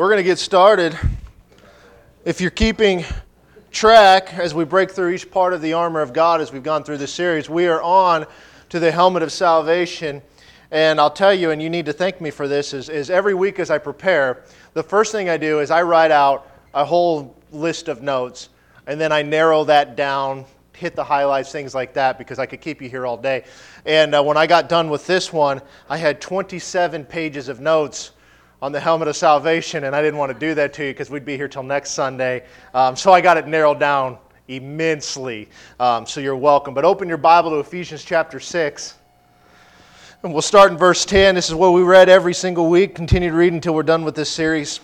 We're going to get started. If you're keeping track as we break through each part of the armor of God as we've gone through this series, we are on to the helmet of salvation. And I'll tell you, and you need to thank me for this, is, is every week as I prepare, the first thing I do is I write out a whole list of notes, and then I narrow that down, hit the highlights, things like that, because I could keep you here all day. And uh, when I got done with this one, I had 27 pages of notes on the helmet of salvation, and I didn't want to do that to you because we'd be here till next Sunday. Um, so I got it narrowed down immensely. Um, so you're welcome. But open your Bible to Ephesians chapter 6. And we'll start in verse 10. This is what we read every single week. Continue to read until we're done with this series.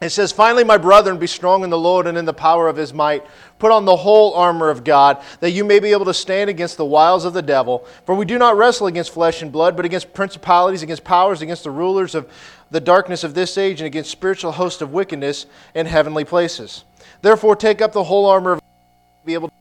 It says, Finally, my brethren, be strong in the Lord and in the power of his might. Put on the whole armor of God, that you may be able to stand against the wiles of the devil. For we do not wrestle against flesh and blood, but against principalities, against powers, against the rulers of the darkness of this age, and against spiritual hosts of wickedness in heavenly places. Therefore, take up the whole armor of God, be able to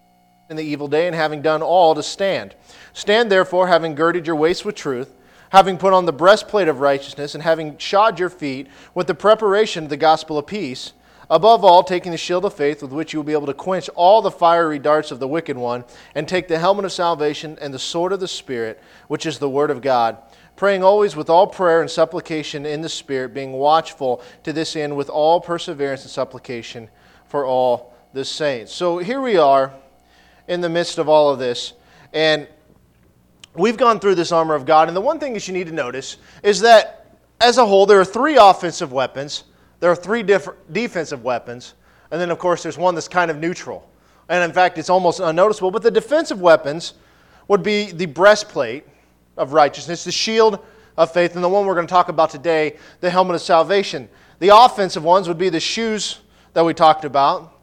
in the evil day, and having done all, to stand. Stand therefore, having girded your waist with truth having put on the breastplate of righteousness, and having shod your feet with the preparation of the gospel of peace, above all, taking the shield of faith with which you will be able to quench all the fiery darts of the wicked one, and take the helmet of salvation and the sword of the Spirit, which is the word of God. Praying always with all prayer and supplication in the Spirit, being watchful to this end with all perseverance and supplication for all the saints. So here we are in the midst of all of this. And we've gone through this armor of God, and the one thing that you need to notice is that as a whole, there are three offensive weapons, there are three different defensive weapons, and then, of course, there's one that's kind of neutral. And in fact, it's almost unnoticeable. But the defensive weapons would be the breastplate of righteousness, the shield of faith, and the one we're going to talk about today, the helmet of salvation. The offensive ones would be the shoes that we talked about,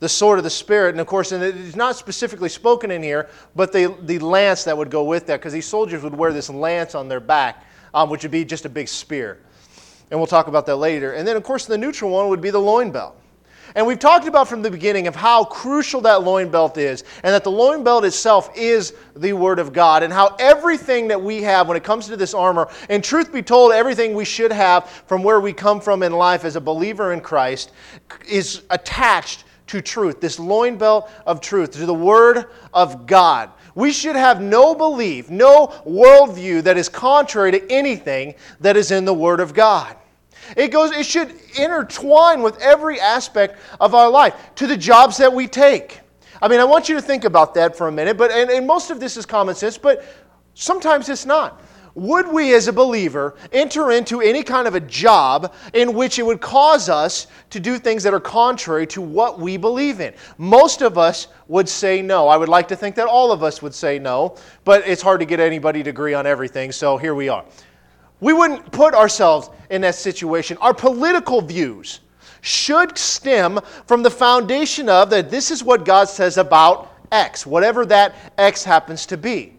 the sword of the Spirit. And of course, and it's not specifically spoken in here, but the, the lance that would go with that, because these soldiers would wear this lance on their back, um, which would be just a big spear. And we'll talk about that later. And then, of course, the neutral one would be the loin belt. And we've talked about from the beginning of how crucial that loin belt is, and that the loin belt itself is the Word of God, and how everything that we have when it comes to this armor, and truth be told, everything we should have from where we come from in life as a believer in Christ, is attached to truth, this loin belt of truth, to the Word of God. We should have no belief, no worldview that is contrary to anything that is in the Word of God. It goes, it should intertwine with every aspect of our life, to the jobs that we take. I mean, I want you to think about that for a minute, but and, and most of this is common sense, but sometimes it's not would we as a believer enter into any kind of a job in which it would cause us to do things that are contrary to what we believe in? Most of us would say no. I would like to think that all of us would say no, but it's hard to get anybody to agree on everything, so here we are. We wouldn't put ourselves in that situation. Our political views should stem from the foundation of that this is what God says about X, whatever that X happens to be.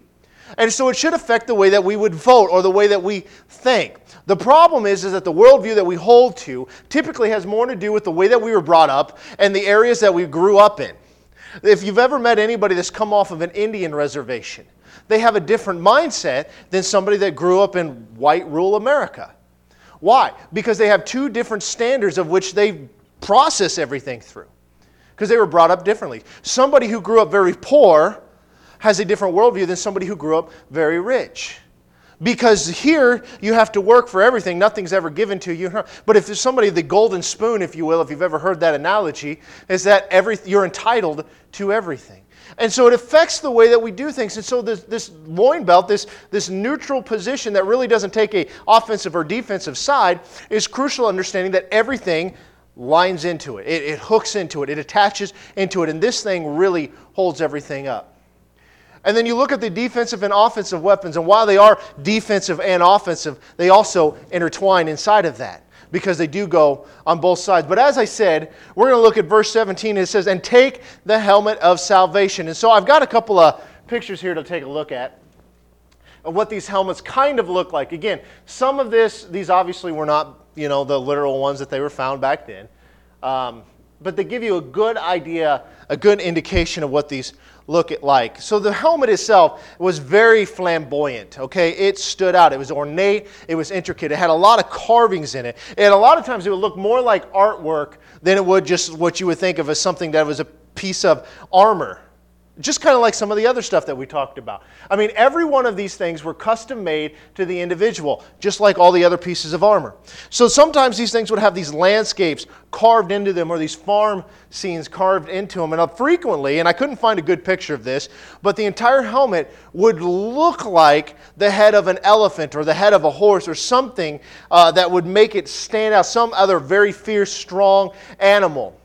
And so it should affect the way that we would vote or the way that we think. The problem is, is that the worldview that we hold to typically has more to do with the way that we were brought up and the areas that we grew up in. If you've ever met anybody that's come off of an Indian reservation, they have a different mindset than somebody that grew up in white rural America. Why? Because they have two different standards of which they process everything through. Because they were brought up differently. Somebody who grew up very poor has a different worldview than somebody who grew up very rich. Because here you have to work for everything, nothing's ever given to you. But if there's somebody, the golden spoon, if you will, if you've ever heard that analogy, is that every, you're entitled to everything. And so it affects the way that we do things. And so this, this loin belt, this, this neutral position that really doesn't take a offensive or defensive side, is crucial understanding that everything lines into it. it. It hooks into it. It attaches into it. And this thing really holds everything up. And then you look at the defensive and offensive weapons, and while they are defensive and offensive, they also intertwine inside of that because they do go on both sides. But as I said, we're going to look at verse 17. It says, And take the helmet of salvation. And so I've got a couple of pictures here to take a look at of what these helmets kind of look like. Again, some of this, these obviously were not, you know, the literal ones that they were found back then. Um, but they give you a good idea, a good indication of what these look it like. So the helmet itself was very flamboyant, okay? It stood out. It was ornate, it was intricate. It had a lot of carvings in it. And a lot of times it would look more like artwork than it would just what you would think of as something that was a piece of armor just kind of like some of the other stuff that we talked about. I mean, every one of these things were custom made to the individual, just like all the other pieces of armor. So sometimes these things would have these landscapes carved into them or these farm scenes carved into them. And frequently, and I couldn't find a good picture of this, but the entire helmet would look like the head of an elephant or the head of a horse or something uh, that would make it stand out, some other very fierce, strong animal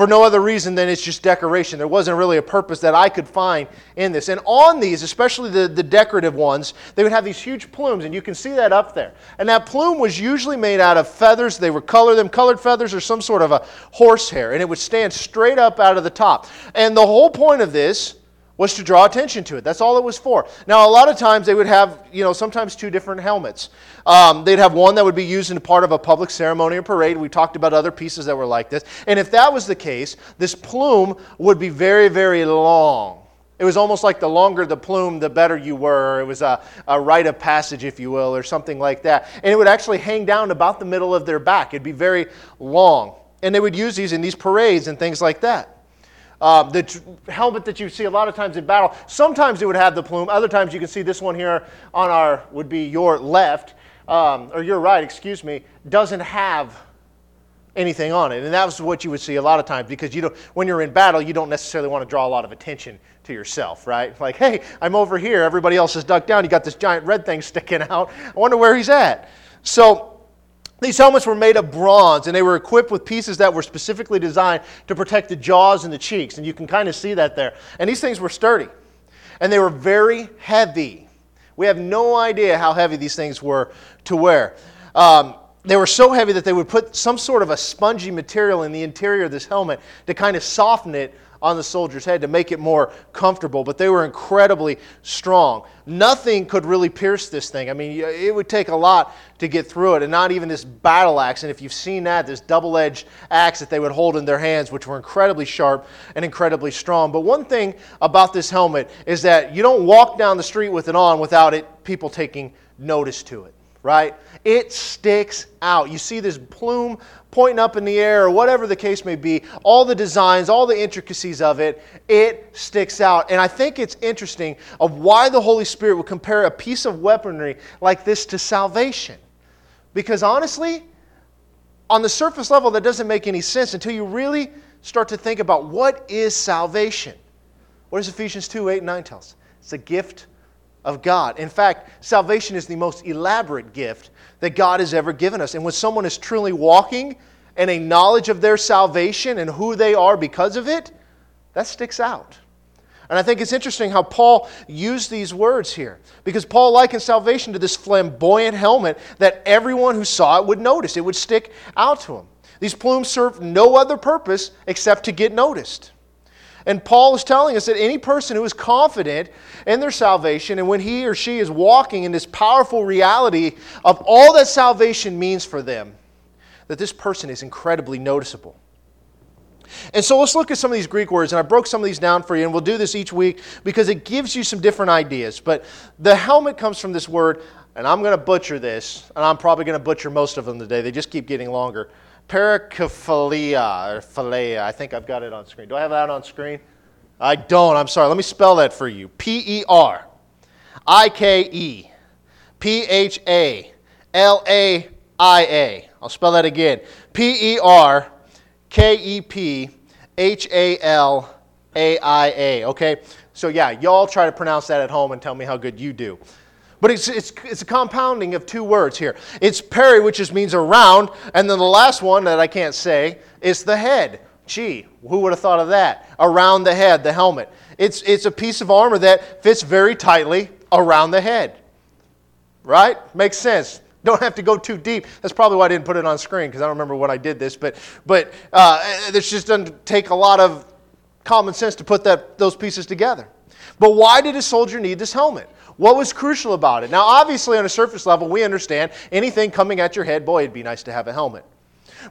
for no other reason than it's just decoration. There wasn't really a purpose that I could find in this. And on these, especially the, the decorative ones, they would have these huge plumes, and you can see that up there. And that plume was usually made out of feathers. They would color them colored feathers or some sort of a horsehair, and it would stand straight up out of the top. And the whole point of this was to draw attention to it. That's all it was for. Now, a lot of times they would have, you know, sometimes two different helmets. Um, they'd have one that would be used in part of a public ceremony or parade. We talked about other pieces that were like this. And if that was the case, this plume would be very, very long. It was almost like the longer the plume, the better you were. It was a, a rite of passage, if you will, or something like that. And it would actually hang down about the middle of their back. It'd be very long. And they would use these in these parades and things like that. Um, the tr- helmet that you see a lot of times in battle, sometimes it would have the plume. Other times you can see this one here on our, would be your left, um, or your right, excuse me, doesn't have anything on it. And that was what you would see a lot of times because you don't, when you're in battle, you don't necessarily want to draw a lot of attention to yourself, right? Like, hey, I'm over here. Everybody else is ducked down. You got this giant red thing sticking out. I wonder where he's at. So these helmets were made of bronze and they were equipped with pieces that were specifically designed to protect the jaws and the cheeks. And you can kind of see that there. And these things were sturdy and they were very heavy. We have no idea how heavy these things were to wear. Um, they were so heavy that they would put some sort of a spongy material in the interior of this helmet to kind of soften it on the soldier's head to make it more comfortable, but they were incredibly strong. Nothing could really pierce this thing. I mean, it would take a lot to get through it, and not even this battle axe. And if you've seen that, this double edged axe that they would hold in their hands, which were incredibly sharp and incredibly strong. But one thing about this helmet is that you don't walk down the street with it on without it, people taking notice to it right? It sticks out. You see this plume pointing up in the air, or whatever the case may be, all the designs, all the intricacies of it, it sticks out. And I think it's interesting of why the Holy Spirit would compare a piece of weaponry like this to salvation. Because honestly, on the surface level, that doesn't make any sense until you really start to think about what is salvation. What does Ephesians 2 8 and 9 tell us? It's a gift of God. In fact, salvation is the most elaborate gift that God has ever given us. And when someone is truly walking in a knowledge of their salvation and who they are because of it, that sticks out. And I think it's interesting how Paul used these words here because Paul likened salvation to this flamboyant helmet that everyone who saw it would notice. It would stick out to them. These plumes serve no other purpose except to get noticed. And Paul is telling us that any person who is confident in their salvation and when he or she is walking in this powerful reality of all that salvation means for them, that this person is incredibly noticeable. And so let's look at some of these Greek words, and I broke some of these down for you, and we'll do this each week because it gives you some different ideas. But the helmet comes from this word, and I'm going to butcher this, and I'm probably going to butcher most of them today. They just keep getting longer. Perikophilia, or philea. I think I've got it on screen. Do I have that on screen? I don't. I'm sorry. Let me spell that for you. P E R I K E P H A L A I A. I'll spell that again. P E R K E P H A L A I A. Okay? So, yeah, y'all try to pronounce that at home and tell me how good you do. But it's, it's, it's a compounding of two words here. It's peri, which just means around, and then the last one that I can't say is the head. Gee, who would have thought of that? Around the head, the helmet. It's, it's a piece of armor that fits very tightly around the head. Right? Makes sense. Don't have to go too deep. That's probably why I didn't put it on screen because I don't remember when I did this. But, but uh, this just doesn't take a lot of common sense to put that, those pieces together. But why did a soldier need this helmet? What was crucial about it? Now, obviously, on a surface level, we understand anything coming at your head, boy, it'd be nice to have a helmet.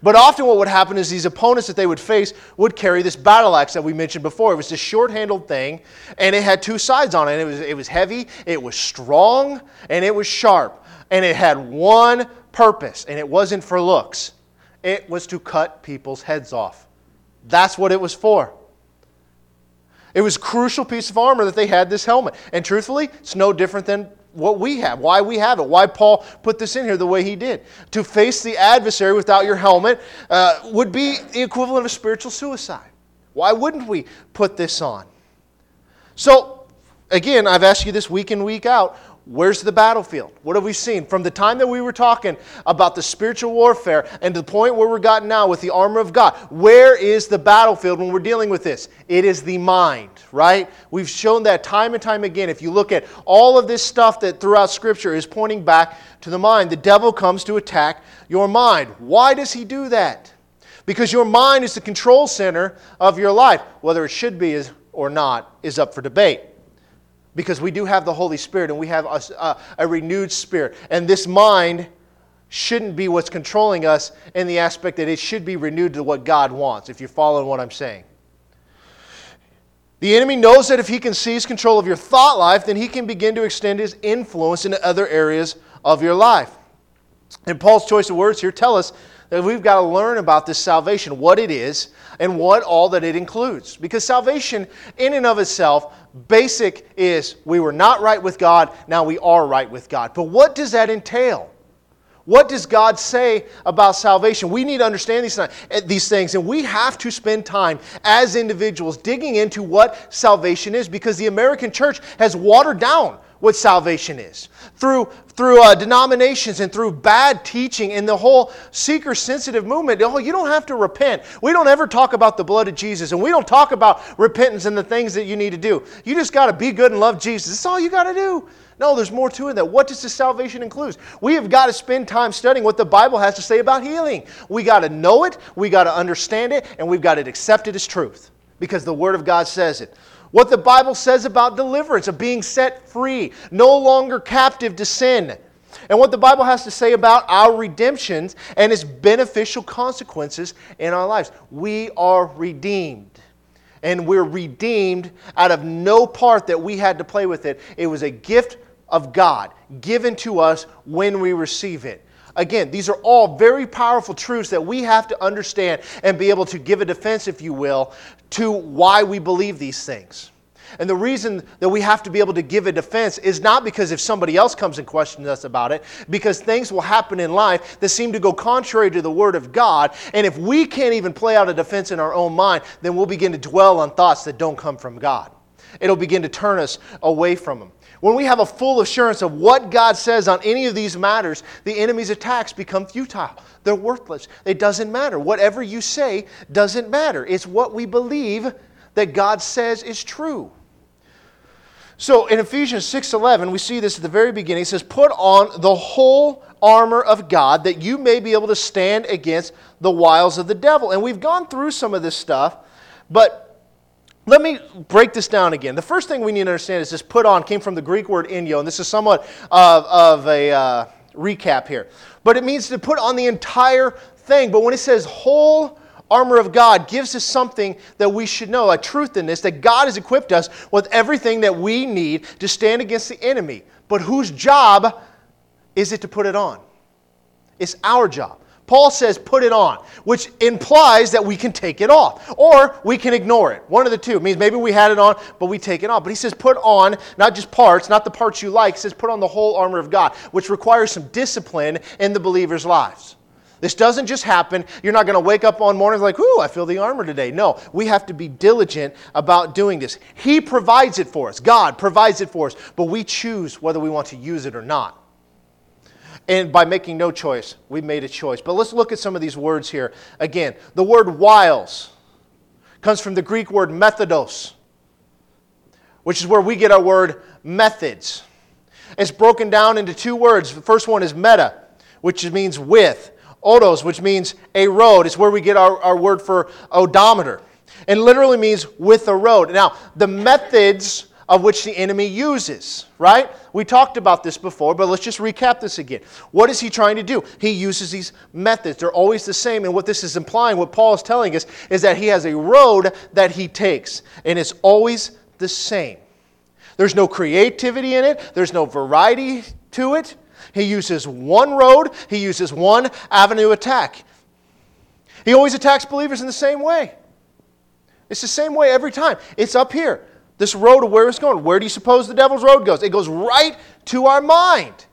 But often, what would happen is these opponents that they would face would carry this battle axe that we mentioned before. It was this short handled thing, and it had two sides on it. It was, it was heavy, it was strong, and it was sharp. And it had one purpose, and it wasn't for looks it was to cut people's heads off. That's what it was for. It was a crucial piece of armor that they had this helmet. And truthfully, it's no different than what we have, why we have it, why Paul put this in here the way he did. To face the adversary without your helmet uh, would be the equivalent of spiritual suicide. Why wouldn't we put this on? So, again, I've asked you this week in, week out Where's the battlefield? What have we seen? From the time that we were talking about the spiritual warfare and to the point where we're gotten now with the armor of God, where is the battlefield when we're dealing with this? It is the mind, right? We've shown that time and time again. If you look at all of this stuff that throughout Scripture is pointing back to the mind, the devil comes to attack your mind. Why does he do that? Because your mind is the control center of your life. Whether it should be or not is up for debate because we do have the Holy Spirit and we have a, a, renewed spirit. And this mind shouldn't be what's controlling us in the aspect that it should be renewed to what God wants, if you're following what I'm saying. The enemy knows that if he can seize control of your thought life, then he can begin to extend his influence into other areas of your life. And Paul's choice of words here tell us we've got to learn about this salvation, what it is, and what all that it includes. Because salvation, in and of itself, basic is we were not right with God, now we are right with God. But what does that entail? What does God say about salvation? We need to understand these, eh, these things, and we have to spend time as individuals digging into what salvation is because the American church has watered down what salvation is. Through, through uh, denominations and through bad teaching and the whole seeker sensitive movement, oh, you don't have to repent. We don't ever talk about the blood of Jesus and we don't talk about repentance and the things that you need to do. You just got to be good and love Jesus. That's all you got to do. No, there's more to it that. What does the salvation include? We have got to spend time studying what the Bible has to say about healing. We got to know it, we got to understand it, and we've got to accept it as truth because the Word of God says it. What the Bible says about deliverance, of being set free, no longer captive to sin. And what the Bible has to say about our redemptions and its beneficial consequences in our lives. We are redeemed. And we're redeemed out of no part that we had to play with it. It was a gift of God given to us when we receive it. Again, these are all very powerful truths that we have to understand and be able to give a defense, if you will, to why we believe these things. And the reason that we have to be able to give a defense is not because if somebody else comes and questions us about it, because things will happen in life that seem to go contrary to the Word of God. And if we can't even play out a defense in our own mind, then we'll begin to dwell on thoughts that don't come from God. It'll begin to turn us away from Him. When we have a full assurance of what God says on any of these matters, the enemy's attacks become futile. They're worthless. It doesn't matter. Whatever you say doesn't matter. It's what we believe that God says is true. So in Ephesians 6:11, we see this at the very beginning. It says, "Put on the whole armor of God that you may be able to stand against the wiles of the devil." And we've gone through some of this stuff, but let me break this down again. The first thing we need to understand is this put on came from the Greek word enyo, and this is somewhat of, of a uh, recap here. But it means to put on the entire thing. But when it says whole armor of God, gives us something that we should know, a truth in this, that God has equipped us with everything that we need to stand against the enemy. But whose job is it to put it on? It's our job. Paul says, put it on, which implies that we can take it off or we can ignore it. One of the two. It means maybe we had it on, but we take it off. But he says, put on not just parts, not the parts you like. He says, put on the whole armor of God, which requires some discipline in the believer's lives. This doesn't just happen. You're not going to wake up on mornings like, ooh, I feel the armor today. No, we have to be diligent about doing this. He provides it for us. God provides it for us, but we choose whether we want to use it or not. And by making no choice, we made a choice. But let's look at some of these words here. Again, the word wiles comes from the Greek word methodos, which is where we get our word methods. It's broken down into two words. The first one is meta, which means with. Odos, which means a road. It's where we get our, our word for odometer. And literally means with a road. Now, the methods of which the enemy uses, right? We talked about this before, but let's just recap this again. What is he trying to do? He uses these methods. They're always the same. And what this is implying, what Paul is telling us, is that he has a road that he takes, and it's always the same. There's no creativity in it, there's no variety to it. He uses one road, he uses one avenue attack. He always attacks believers in the same way. It's the same way every time. It's up here. This road of where it's going. Where do you suppose the devil's road goes? It goes right to our mind.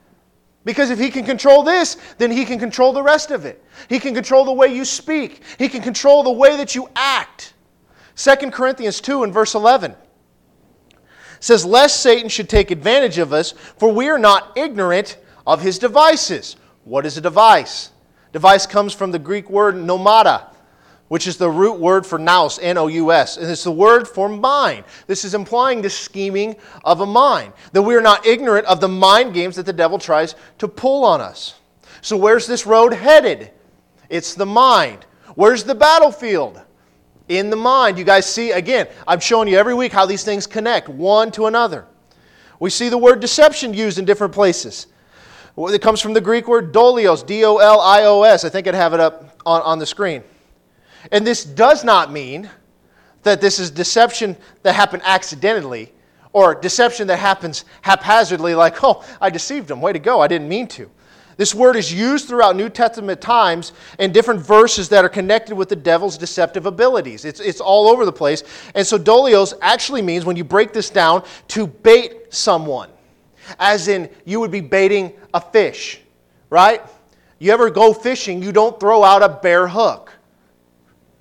Because if he can control this, then he can control the rest of it. He can control the way you speak, he can control the way that you act. 2 Corinthians 2 and verse 11 says, Lest Satan should take advantage of us, for we are not ignorant of his devices. What is a device? Device comes from the Greek word noemata, which is the root word for nous, N O U S. And it's the word for mind. This is implying the scheming of a mind, that we are not ignorant of the mind games that the devil tries to pull on us. So, where's this road headed? It's the mind. Where's the battlefield? In the mind. You guys see, again, I'm showing you every week how these things connect one to another. We see the word deception used in different places. It comes from the Greek word dolios, D O L I O S. I think I'd have it up on, on the screen. And this does not mean that this is deception that happened accidentally or deception that happens haphazardly, like, oh, I deceived him. Way to go. I didn't mean to. This word is used throughout New Testament times in different verses that are connected with the devil's deceptive abilities. It's, it's all over the place. And so, dolios actually means, when you break this down, to bait someone. As in, you would be baiting a fish, right? You ever go fishing, you don't throw out a bare hook.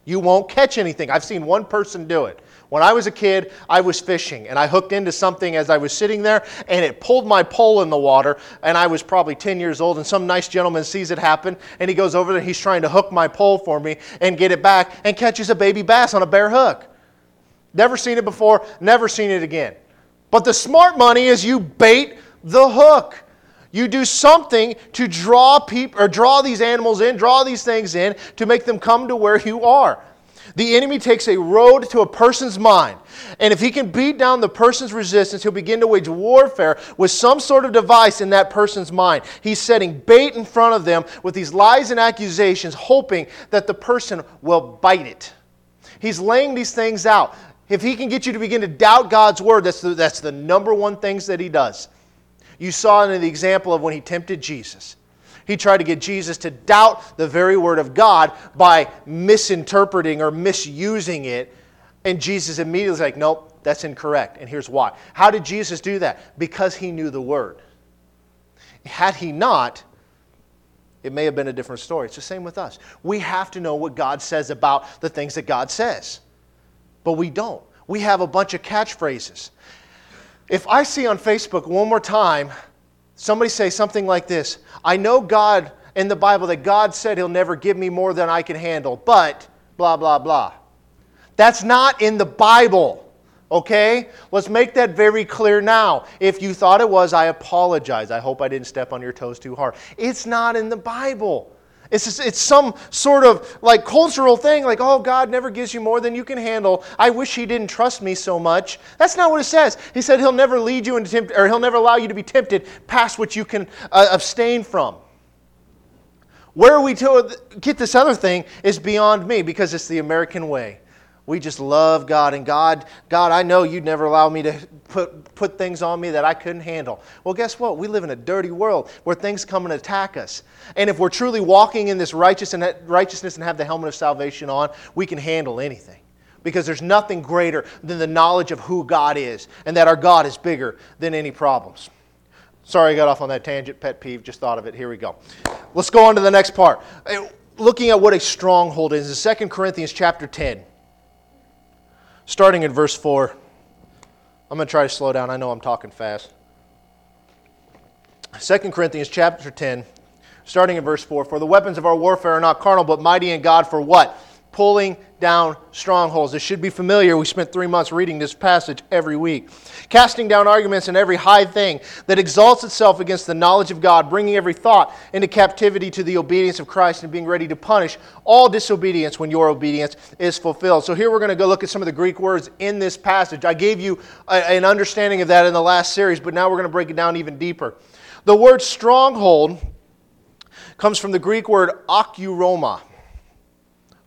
You won't catch anything. I've seen one person do it. When I was a kid, I was fishing and I hooked into something as I was sitting there and it pulled my pole in the water. And I was probably 10 years old and some nice gentleman sees it happen and he goes over there. He's trying to hook my pole for me and get it back and catches a baby bass on a bare hook. Never seen it before, never seen it again. But the smart money is you bait the hook. You do something to draw people or draw these animals in, draw these things in to make them come to where you are. The enemy takes a road to a person's mind. And if he can beat down the person's resistance, he'll begin to wage warfare with some sort of device in that person's mind. He's setting bait in front of them with these lies and accusations, hoping that the person will bite it. He's laying these things out. If he can get you to begin to doubt God's word, that's the, that's the number one things that he does. You saw in the example of when he tempted Jesus. He tried to get Jesus to doubt the very word of God by misinterpreting or misusing it. And Jesus immediately was like, nope, that's incorrect. And here's why. How did Jesus do that? Because he knew the word. Had he not, it may have been a different story. It's the same with us. We have to know what God says about the things that God says, but we don't. We have a bunch of catchphrases. If I see on Facebook one more time somebody say something like this I know God in the Bible that God said He'll never give me more than I can handle, but blah, blah, blah. That's not in the Bible. Okay? Let's make that very clear now. If you thought it was, I apologize. I hope I didn't step on your toes too hard. It's not in the Bible. It's, just, it's some sort of like cultural thing, like, oh, God never gives you more than you can handle. I wish He didn't trust me so much. That's not what it says. He said He'll never lead you into tempt- or He'll never allow you to be tempted past what you can uh, abstain from. Where we to get this other thing is beyond me because it's the American way. We just love God. And God, God, I know you'd never allow me to put, put things on me that I couldn't handle. Well, guess what? We live in a dirty world where things come and attack us. And if we're truly walking in this righteousness and have the helmet of salvation on, we can handle anything. Because there's nothing greater than the knowledge of who God is and that our God is bigger than any problems. Sorry I got off on that tangent, pet peeve, just thought of it. Here we go. Let's go on to the next part. Eh, looking at what a stronghold is in 2 Corinthians chapter 10 starting in verse 4. I'm going to try to slow down. I know I'm talking fast. 2 Corinthians chapter 10, starting in verse 4. For the weapons of our warfare are not carnal, but mighty in God for what? pulling down strongholds. This should be familiar. We spent three months reading this passage every week. Casting down arguments and every high thing that exalts itself against the knowledge of God, bringing every thought into captivity to the obedience of Christ, and being ready to punish all disobedience when your obedience is fulfilled. So, here we're going to go look at some of the Greek words in this passage. I gave you a, an understanding of that in the last series, but now we're going to break it down even deeper. The word stronghold comes from the Greek word ochuroma.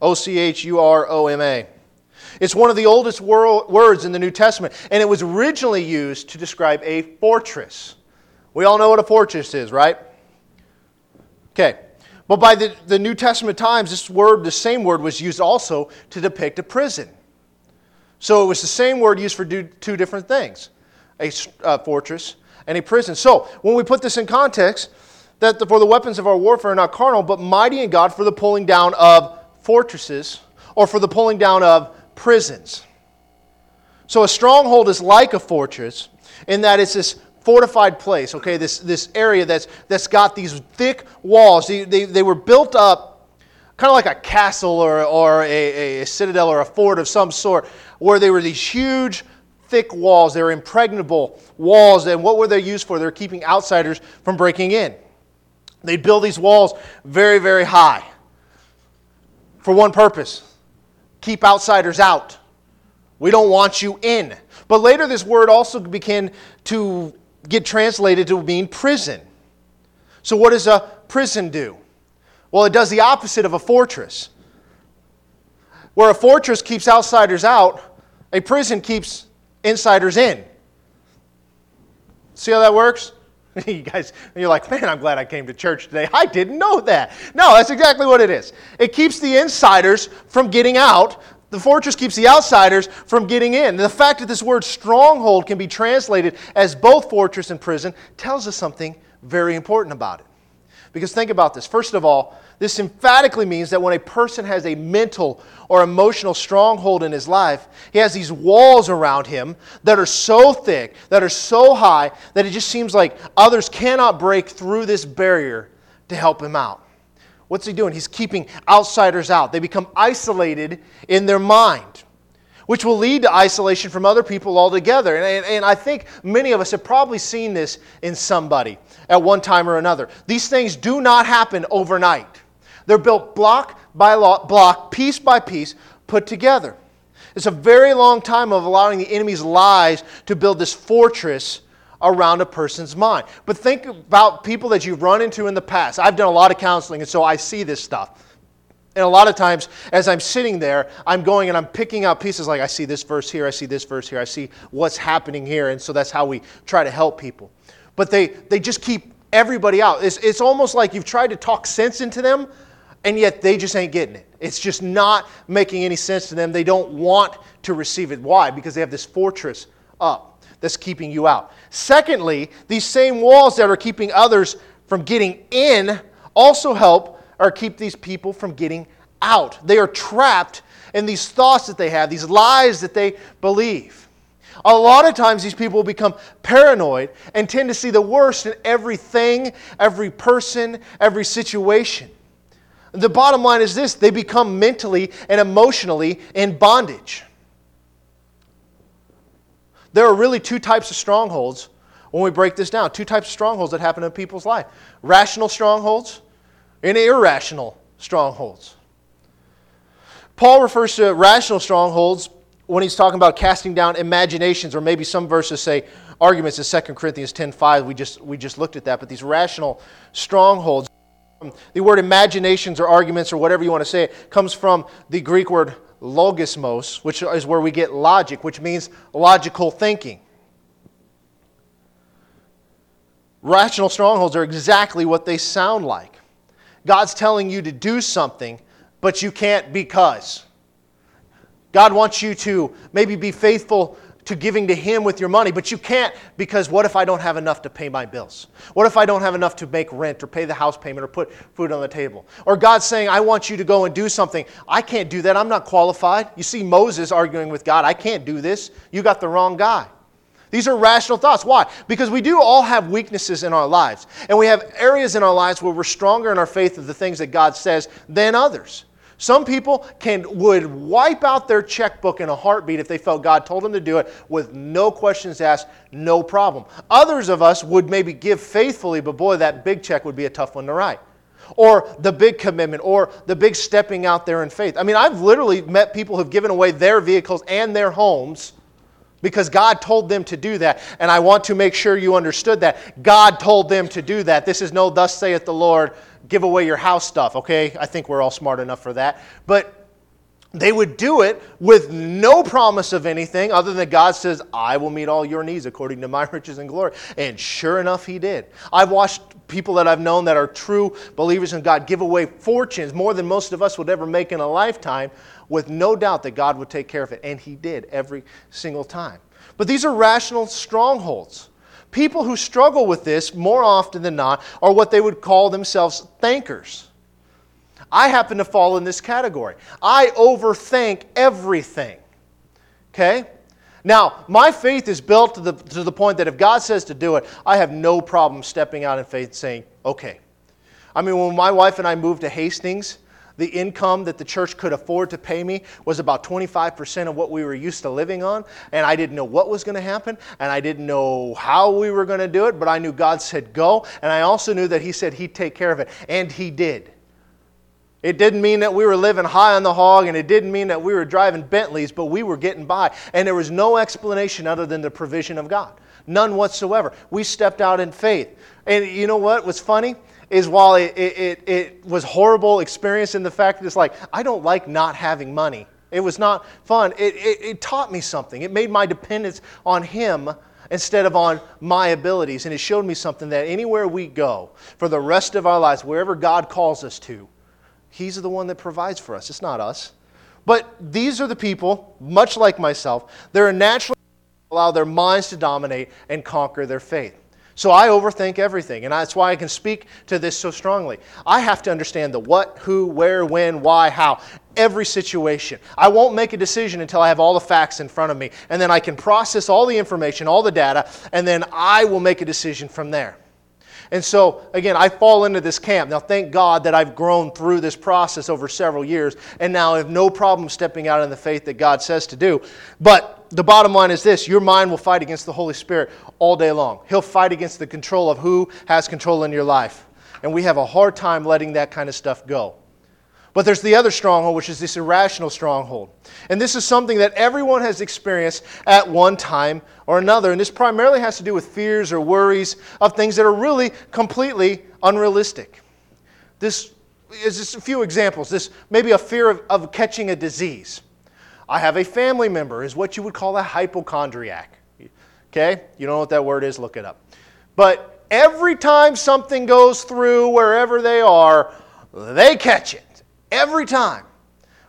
O C H U R O M A. It's one of the oldest words in the New Testament, and it was originally used to describe a fortress. We all know what a fortress is, right? Okay. But by the, the New Testament times, this word, the same word, was used also to depict a prison. So it was the same word used for two different things a uh, fortress and a prison. So when we put this in context, that the, for the weapons of our warfare are not carnal, but mighty in God for the pulling down of fortresses or for the pulling down of prisons. So a stronghold is like a fortress in that it's this fortified place, okay, this, this area that's, that's got these thick walls. They, they, they were built up kind of like a castle or, or a, a citadel or a fort of some sort, where they were these huge, thick walls. They were impregnable walls. And what were they used for? They were keeping outsiders from breaking in. They'd build these walls very, very high for one purpose keep outsiders out. We don't want you in. But later, this word also began to get translated to mean prison. So, what does a prison do? Well, it does the opposite of a fortress. Where a fortress keeps outsiders out, a prison keeps insiders in. See how that works? you guys, you're like, man, I'm glad I came to church today. I didn't know that. No, that's exactly what it is. It keeps the insiders from getting out. The fortress keeps the outsiders from getting in. The fact that this word stronghold can be translated as both fortress and prison tells us something very important about it. Because think about this. First of all, this emphatically means that when a person has a mental or emotional stronghold in his life, he has these walls around him that are so thick, that are so high, that it just seems like others cannot break through this barrier to help him out. What's he doing? He's keeping outsiders out. They become isolated in their mind, which will lead to isolation from other people altogether. And, and, and I think many of us have probably seen this in somebody at one time or another. These things do not happen overnight. They're built block by block, piece by piece, put together. It's a very long time of allowing the enemy's lies to build this fortress around a person's mind. But think about people that you've run into in the past. I've done a lot of counseling, and so I see this stuff. And a lot of times, as I'm sitting there, I'm going and I'm picking out pieces like I see this verse here, I see this verse here, I see what's happening here. And so that's how we try to help people. But they, they just keep everybody out. It's, it's almost like you've tried to talk sense into them, and yet they just ain't getting it. It's just not making any sense to them. They don't want to receive it. Why? Because they have this fortress up that's keeping you out. Secondly, these same walls that are keeping others from getting in also help or keep these people from getting out. They are trapped in these thoughts that they have, these lies that they believe. A lot of times, these people will become paranoid and tend to see the worst in everything, every person, every situation. The bottom line is this they become mentally and emotionally in bondage. There are really two types of strongholds when we break this down. Two types of strongholds that happen in people's life rational strongholds and irrational strongholds. Paul refers to rational strongholds when he's talking about casting down imaginations, or maybe some verses say arguments in 2 Corinthians 10.5. We just, we just looked at that. But these rational strongholds the word imaginations or arguments or whatever you want to say comes from the Greek word logismos, which is where we get logic, which means logical thinking. Rational strongholds are exactly what they sound like. God's telling you to do something, but you can't because. God wants you to maybe be faithful to giving to Him with your money, but you can't because what if I don't have enough to pay my bills? What if I don't have enough to make rent or pay the house payment or put food on the table? Or God's saying, I want you to go and do something. I can't do that. I'm not qualified. You see Moses arguing with God, I can't do this. You got the wrong guy. These are rational thoughts. Why? Because we do all have weaknesses in our lives. And we have areas in our lives where we're stronger in our faith of the things that God says than others. Some people can, would wipe out their checkbook in a heartbeat if they felt God told them to do it with no questions asked, no problem. Others of us would maybe give faithfully, but boy, that big check would be a tough one to write. Or the big commitment, or the big stepping out there in faith. I mean, I've literally met people who've given away their vehicles and their homes because God told them to do that. And I want to make sure you understood that. God told them to do that. This is no, thus saith the Lord, give away your house stuff, okay? I think we're all smart enough for that. But they would do it with no promise of anything other than God says, I will meet all your needs according to my riches and glory. And sure enough, He did. I've watched people that I've known that are true believers in God give away fortunes, more than most of us would ever make in a lifetime, with no doubt that God would take care of it. And He did every single time. But these are rational strongholds. People who struggle with this more often than not are what they would call themselves thinkers. I happen to fall in this category. I overthink everything. Okay? Now, my faith is built to the, to the point that if God says to do it, I have no problem stepping out in faith saying, okay. I mean, when my wife and I moved to Hastings, the income that the church could afford to pay me was about 25% of what we were used to living on. And I didn't know what was going to happen, and I didn't know how we were going to do it, but I knew God said go. And I also knew that He said He'd take care of it. And He did. It didn't mean that we were living high on the hog, and it didn't mean that we were driving Bentleys, but we were getting by. And there was no explanation other than the provision of God. None whatsoever. We stepped out in faith. And you know what was funny? Is while it, it, it was horrible experience in the fact that it's like, I don't like not having money. It was not fun. It, it, it taught me something. It made my dependence on Him instead of on my abilities. And it showed me something that anywhere we go for the rest of our lives, wherever God calls us to, He's the one that provides for us. It's not us. But these are the people, much like myself, they're naturally allow their minds to dominate and conquer their faith. So I overthink everything, and that's why I can speak to this so strongly. I have to understand the what, who, where, when, why, how, every situation. I won't make a decision until I have all the facts in front of me, and then I can process all the information, all the data, and then I will make a decision from there. And so, again, I fall into this camp. Now, thank God that I've grown through this process over several years, and now I have no problem stepping out in the faith that God says to do. But the bottom line is this your mind will fight against the Holy Spirit all day long. He'll fight against the control of who has control in your life. And we have a hard time letting that kind of stuff go. But there's the other stronghold, which is this irrational stronghold. And this is something that everyone has experienced at one time or another. And this primarily has to do with fears or worries of things that are really completely unrealistic. This is just a few examples. This maybe a fear of, of catching a disease. I have a family member, is what you would call a hypochondriac. Okay? You don't know what that word is? Look it up. But every time something goes through wherever they are, they catch it. Every time.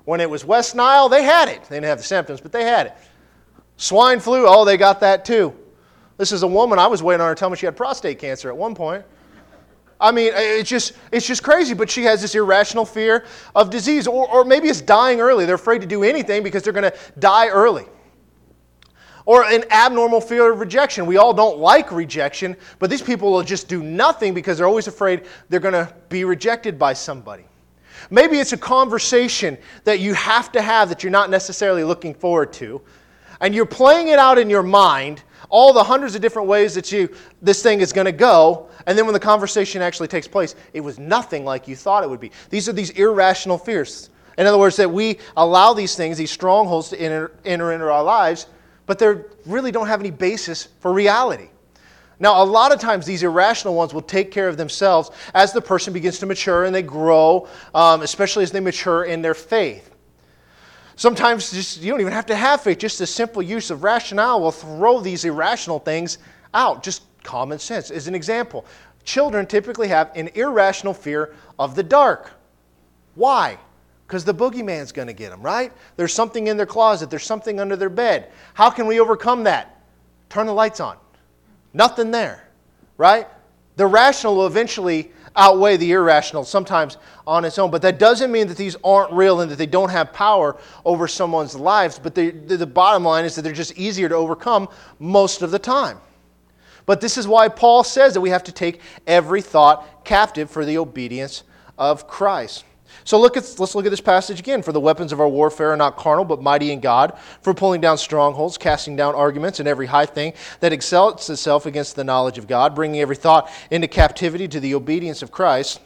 When it was West Nile, they had it. They didn't have the symptoms, but they had it. Swine flu, oh, they got that too. This is a woman, I was waiting on her to tell me she had prostate cancer at one point. I mean, it's just, it's just crazy, but she has this irrational fear of disease. Or, or maybe it's dying early. They're afraid to do anything because they're going to die early. Or an abnormal fear of rejection. We all don't like rejection, but these people will just do nothing because they're always afraid they're going to be rejected by somebody. Maybe it's a conversation that you have to have that you're not necessarily looking forward to, and you're playing it out in your mind, all the hundreds of different ways that you this thing is going to go, and then when the conversation actually takes place, it was nothing like you thought it would be. These are these irrational fears. In other words, that we allow these things, these strongholds, to enter, enter into our lives, but they really don't have any basis for reality. Now, a lot of times these irrational ones will take care of themselves as the person begins to mature and they grow, um, especially as they mature in their faith. Sometimes just, you don't even have to have faith. Just the simple use of rationale will throw these irrational things out. Just common sense. As an example, children typically have an irrational fear of the dark. Why? Because the boogeyman's going to get them, right? There's something in their closet, there's something under their bed. How can we overcome that? Turn the lights on. Nothing there, right? The rational will eventually outweigh the irrational, sometimes on its own. But that doesn't mean that these aren't real and that they don't have power over someone's lives. But the, bottom line is that they're just easier to overcome most of the time. But this is why Paul says that we have to take every thought captive for the obedience of Christ. So look at, let's look at this passage again. For the weapons of our warfare are not carnal, but mighty in God, for pulling down strongholds, casting down arguments, and every high thing that exalts itself against the knowledge of God, bringing every thought into captivity to the obedience of Christ,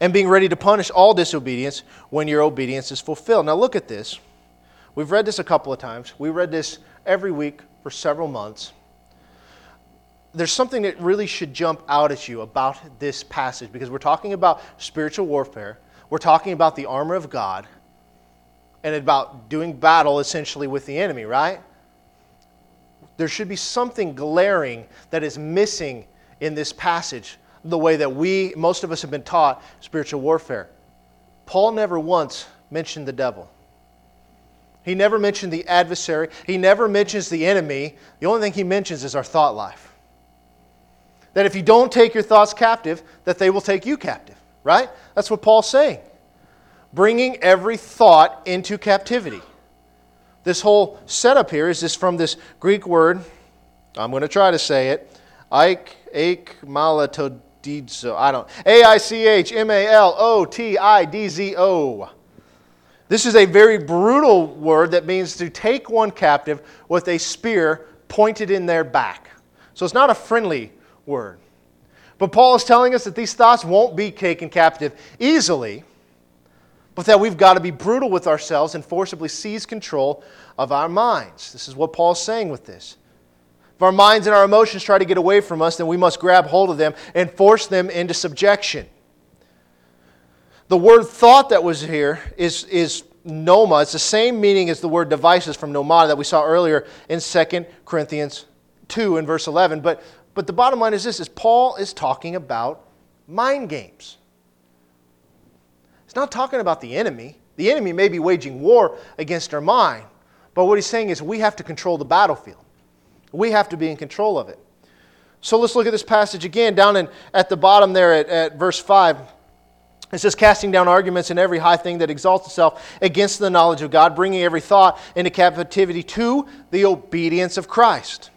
and being ready to punish all disobedience when your obedience is fulfilled. Now look at this. We've read this a couple of times. We read this every week for several months there's something that really should jump out at you about this passage because we're talking about spiritual warfare. We're talking about the armor of God and about doing battle essentially with the enemy, right? There should be something glaring that is missing in this passage, the way that we, most of us, have been taught spiritual warfare. Paul never once mentioned the devil. He never mentioned the adversary. He never mentions the enemy. The only thing he mentions is our thought life that if you don't take your thoughts captive, that they will take you captive, right? That's what Paul's saying. Bringing every thought into captivity. This whole setup here is this from this Greek word. I'm going to try to say it. Ike. I don't. A I C H M A L O T I D Z O. This is a very brutal word that means to take one captive with a spear pointed in their back. So it's not a friendly word. But Paul is telling us that these thoughts won't be taken captive easily, but that we've got to be brutal with ourselves and forcibly seize control of our minds. This is what Paul's saying with this. If our minds and our emotions try to get away from us, then we must grab hold of them and force them into subjection. The word thought that was here is, is noema. It's the same meaning as the word devices from noemata that we saw earlier in 2 Corinthians 2 in verse 11. But but the bottom line is this is Paul is talking about mind games. He's not talking about the enemy. The enemy may be waging war against our mind, but what he's saying is we have to control the battlefield. We have to be in control of it. So let's look at this passage again down in, at the bottom there at, at verse 5. It says, casting down arguments and every high thing that exalts itself against the knowledge of God, bringing every thought into captivity to the obedience of Christ.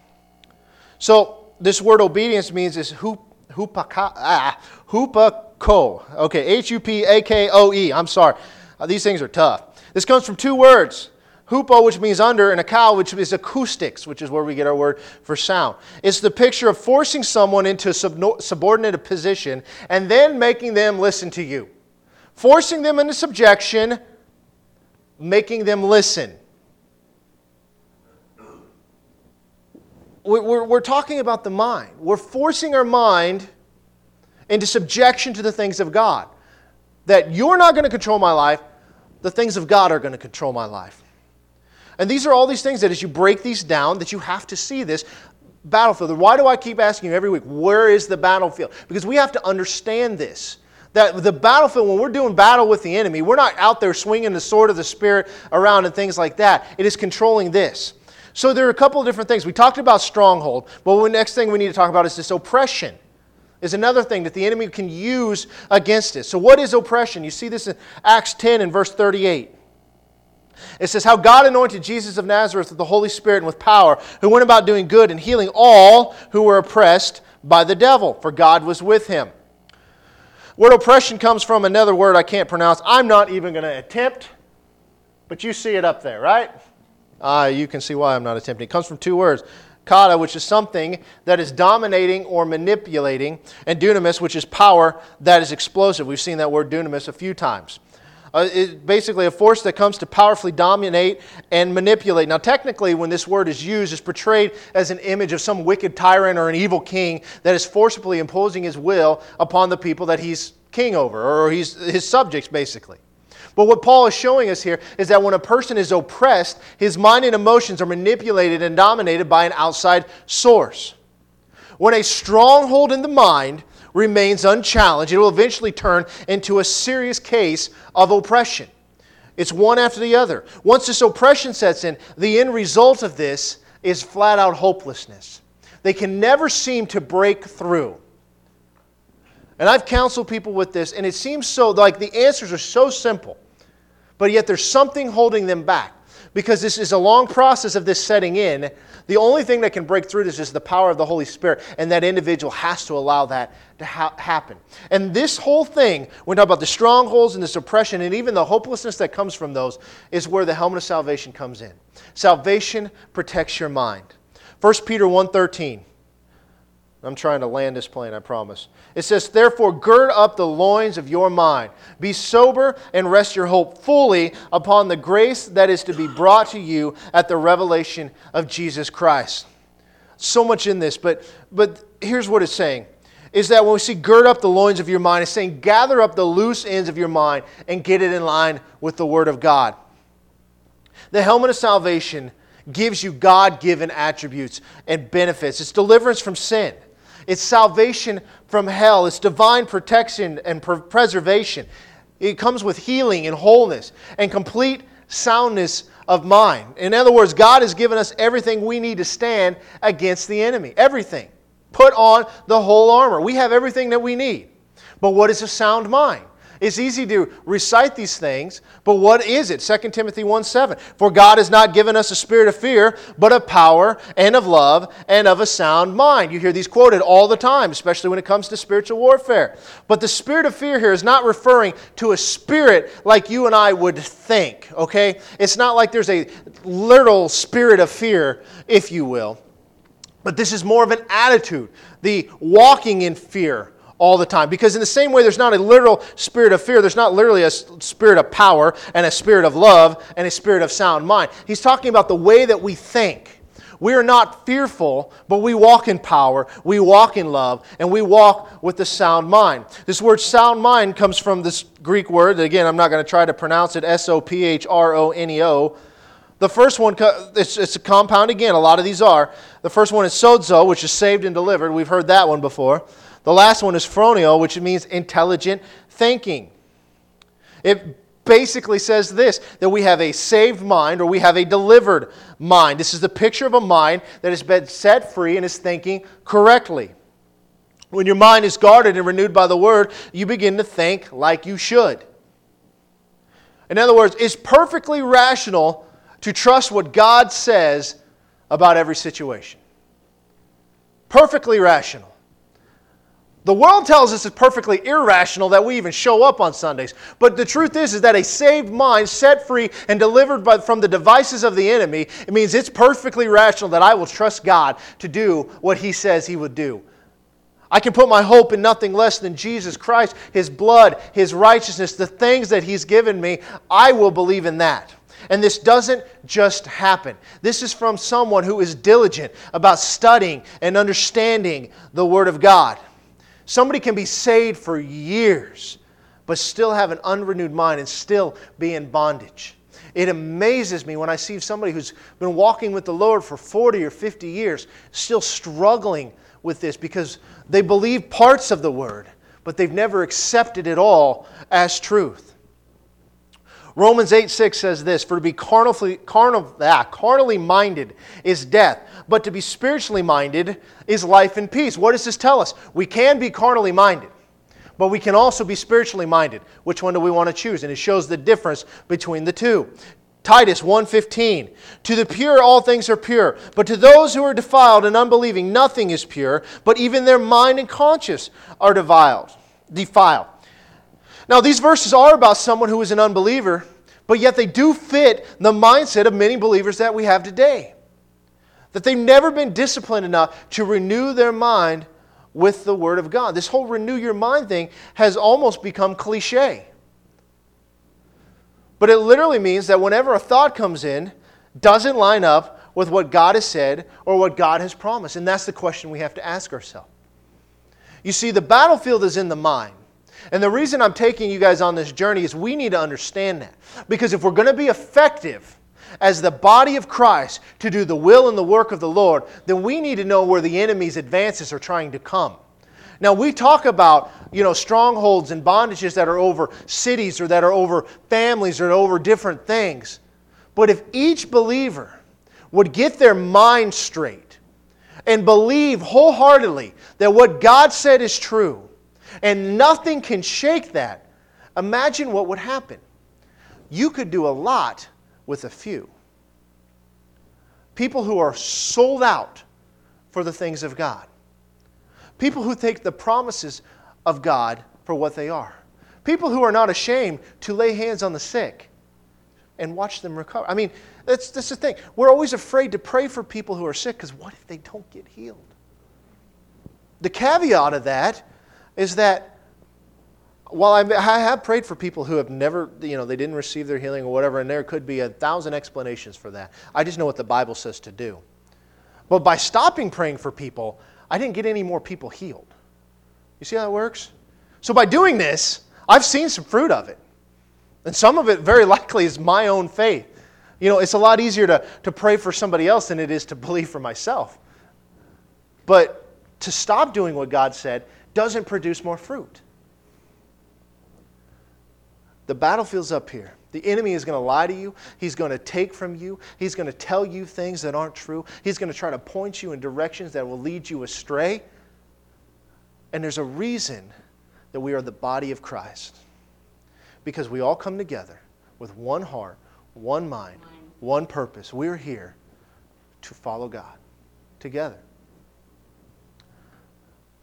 So this word obedience means is hup, ah, hupako. Okay, H U P A K O E. I'm sorry. Uh, these things are tough. This comes from two words. Hupo, which means under, and akal, which is acoustics, which is where we get our word for sound. It's the picture of forcing someone into a subordinate position and then making them listen to you. Forcing them into subjection, making them listen. We're, we're talking about the mind. We're forcing our mind into subjection to the things of God. That you're not going to control my life, the things of God are going to control my life. And these are all these things that as you break these down, that you have to see this battlefield. Why do I keep asking you every week, where is the battlefield? Because we have to understand this. That the battlefield, when we're doing battle with the enemy, we're not out there swinging the sword of the Spirit around and things like that. It is controlling this. So there are a couple of different things. We talked about stronghold, but the next thing we need to talk about is this oppression. Is another thing that the enemy can use against it. So, what is oppression? You see this in Acts 10 and verse 38. It says, How God anointed Jesus of Nazareth with the Holy Spirit and with power, who went about doing good and healing all who were oppressed by the devil, for God was with him. Word oppression comes from another word I can't pronounce. I'm not even going to attempt, but you see it up there, right? Uh, you can see why I'm not attempting. It comes from two words kata, which is something that is dominating or manipulating, and dunamis, which is power that is explosive. We've seen that word dunamis a few times. Uh, it's basically a force that comes to powerfully dominate and manipulate. Now, technically, when this word is used, it's portrayed as an image of some wicked tyrant or an evil king that is forcibly imposing his will upon the people that he's king over, or he's his subjects, basically. But what Paul is showing us here is that when a person is oppressed, his mind and emotions are manipulated and dominated by an outside source. When a stronghold in the mind remains unchallenged, it will eventually turn into a serious case of oppression. It's one after the other. Once this oppression sets in, the end result of this is flat out hopelessness. They can never seem to break through. And I've counseled people with this, and it seems so like the answers are so simple but yet there's something holding them back. because this is a long process of this setting in. The only thing that can break through this is the power of the Holy Spirit, and that individual has to allow that to ha- happen. And this whole thing, when we talk about the strongholds and the suppression and even the hopelessness that comes from those, is where the helmet of salvation comes in. Salvation protects your mind. 1 Peter 1.13. I'm trying to land this plane, I promise. It says, Therefore, gird up the loins of your mind. Be sober and rest your hope fully upon the grace that is to be brought to you at the revelation of Jesus Christ. So much in this, but, but here's what it's saying is that when we see gird up the loins of your mind, it's saying gather up the loose ends of your mind and get it in line with the Word of God. The helmet of salvation gives you God given attributes and benefits, it's deliverance from sin. It's salvation from hell. It's divine protection and preservation. It comes with healing and wholeness and complete soundness of mind. In other words, God has given us everything we need to stand against the enemy. Everything. Put on the whole armor. We have everything that we need. But what is a sound mind? It's easy to recite these things, but what is it? 2 Timothy 1 7. For God has not given us a spirit of fear, but of power and of love and of a sound mind. You hear these quoted all the time, especially when it comes to spiritual warfare. But the spirit of fear here is not referring to a spirit like you and I would think, okay? It's not like there's a literal spirit of fear, if you will. But this is more of an attitude, the walking in fear all the time. Because, in the same way, there's not a literal spirit of fear, there's not literally a spirit of power and a spirit of love and a spirit of sound mind. He's talking about the way that we think. We are not fearful, but we walk in power, we walk in love, and we walk with a sound mind. This word sound mind comes from this Greek word, again, I'm not going to try to pronounce it S O P H R O N E O. The first one, it's, it's a compound again, a lot of these are. The first one is sozo, which is saved and delivered. We've heard that one before. The last one is phroneo, which means intelligent thinking. It basically says this that we have a saved mind or we have a delivered mind. This is the picture of a mind that has been set free and is thinking correctly. When your mind is guarded and renewed by the word, you begin to think like you should. In other words, it's perfectly rational to trust what God says about every situation. Perfectly rational. The world tells us it's perfectly irrational that we even show up on Sundays. But the truth is, is that a saved mind, set free and delivered by, from the devices of the enemy, it means it's perfectly rational that I will trust God to do what He says He would do. I can put my hope in nothing less than Jesus Christ, His blood, His righteousness, the things that He's given me. I will believe in that. And this doesn't just happen. This is from someone who is diligent about studying and understanding the Word of God. Somebody can be saved for years, but still have an unrenewed mind and still be in bondage. It amazes me when I see somebody who's been walking with the Lord for 40 or 50 years still struggling with this because they believe parts of the Word, but they've never accepted it all as truth. Romans 8 6 says this For to be carnally, carnal, ah, carnally minded is death, but to be spiritually minded is life and peace. What does this tell us? We can be carnally minded, but we can also be spiritually minded. Which one do we want to choose? And it shows the difference between the two. Titus 1:15 To the pure all things are pure but to those who are defiled and unbelieving nothing is pure but even their mind and conscience are defiled defiled now, these verses are about someone who is an unbeliever, but yet they do fit the mindset of many believers that we have today. That they've never been disciplined enough to renew their mind with the Word of God. This whole renew your mind thing has almost become cliche. But it literally means that whenever a thought comes in, doesn't line up with what God has said or what God has promised. And that's the question we have to ask ourselves. You see, the battlefield is in the mind. And the reason I'm taking you guys on this journey is we need to understand that. Because if we're going to be effective as the body of Christ to do the will and the work of the Lord, then we need to know where the enemy's advances are trying to come. Now we talk about, you know, strongholds and bondages that are over cities or that are over families or over different things. But if each believer would get their mind straight and believe wholeheartedly that what God said is true, and nothing can shake that, imagine what would happen. You could do a lot with a few. People who are sold out for the things of God. People who take the promises of God for what they are. People who are not ashamed to lay hands on the sick and watch them recover. I mean, that's, that's the thing. We're always afraid to pray for people who are sick because what if they don't get healed? The caveat of that is that while I, I have prayed for people who have never, you know, they didn't receive their healing or whatever, and there could be a thousand explanations for that. I just know what the Bible says to do. But by stopping praying for people, I didn't get any more people healed. You see how that works? So by doing this, I've seen some fruit of it. And some of it very likely is my own faith. You know, it's a lot easier to, to pray for somebody else than it is to believe for myself. But to stop doing what God said doesn't produce more fruit. The battlefield's up here. The enemy is going to lie to you. He's going to take from you. He's going to tell you things that aren't true. He's going to try to point you in directions that will lead you astray. And there's a reason that we are the body of Christ. Because we all come together with one heart, one mind, one purpose. We're here to follow God together.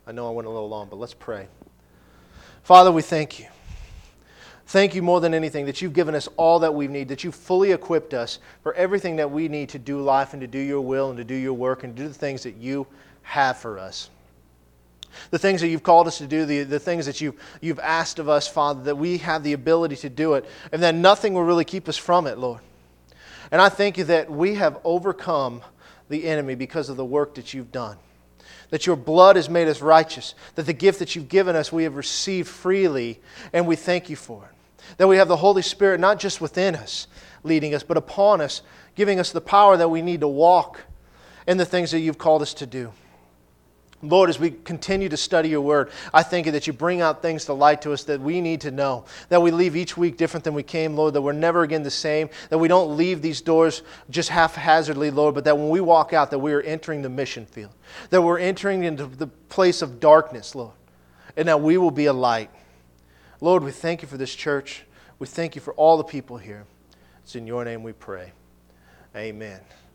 I know I went a little long, but let's pray. Father, we thank you. Thank you more than anything that you've given us all that we need, that you've fully equipped us for everything that we need to do life and to do your will and to do your work and do the things that you have for us. The things that you've called us to do, the, the things that you've, you've asked of us, Father, that we have the ability to do it, and that nothing will really keep us from it, Lord. And I thank you that we have overcome the enemy because of the work that you've done that your blood has made us righteous, that the gift that you've given us we have received freely, and we thank you for it. That we have the Holy Spirit not just within us, leading us, but upon us, giving us the power that we need to walk in the things that you've called us to do. Lord, as we continue to study your word, I thank you that you bring out things to light to us that we need to know. That we leave each week different than we came, Lord, that we're never again the same, that we don't leave these doors just haphazardly, Lord, but that when we walk out, that we are entering the mission field, that we're entering into the place of darkness, Lord, and that we will be a light. Lord, we thank you for this church. We thank you for all the people here. It's in your name we pray. Amen.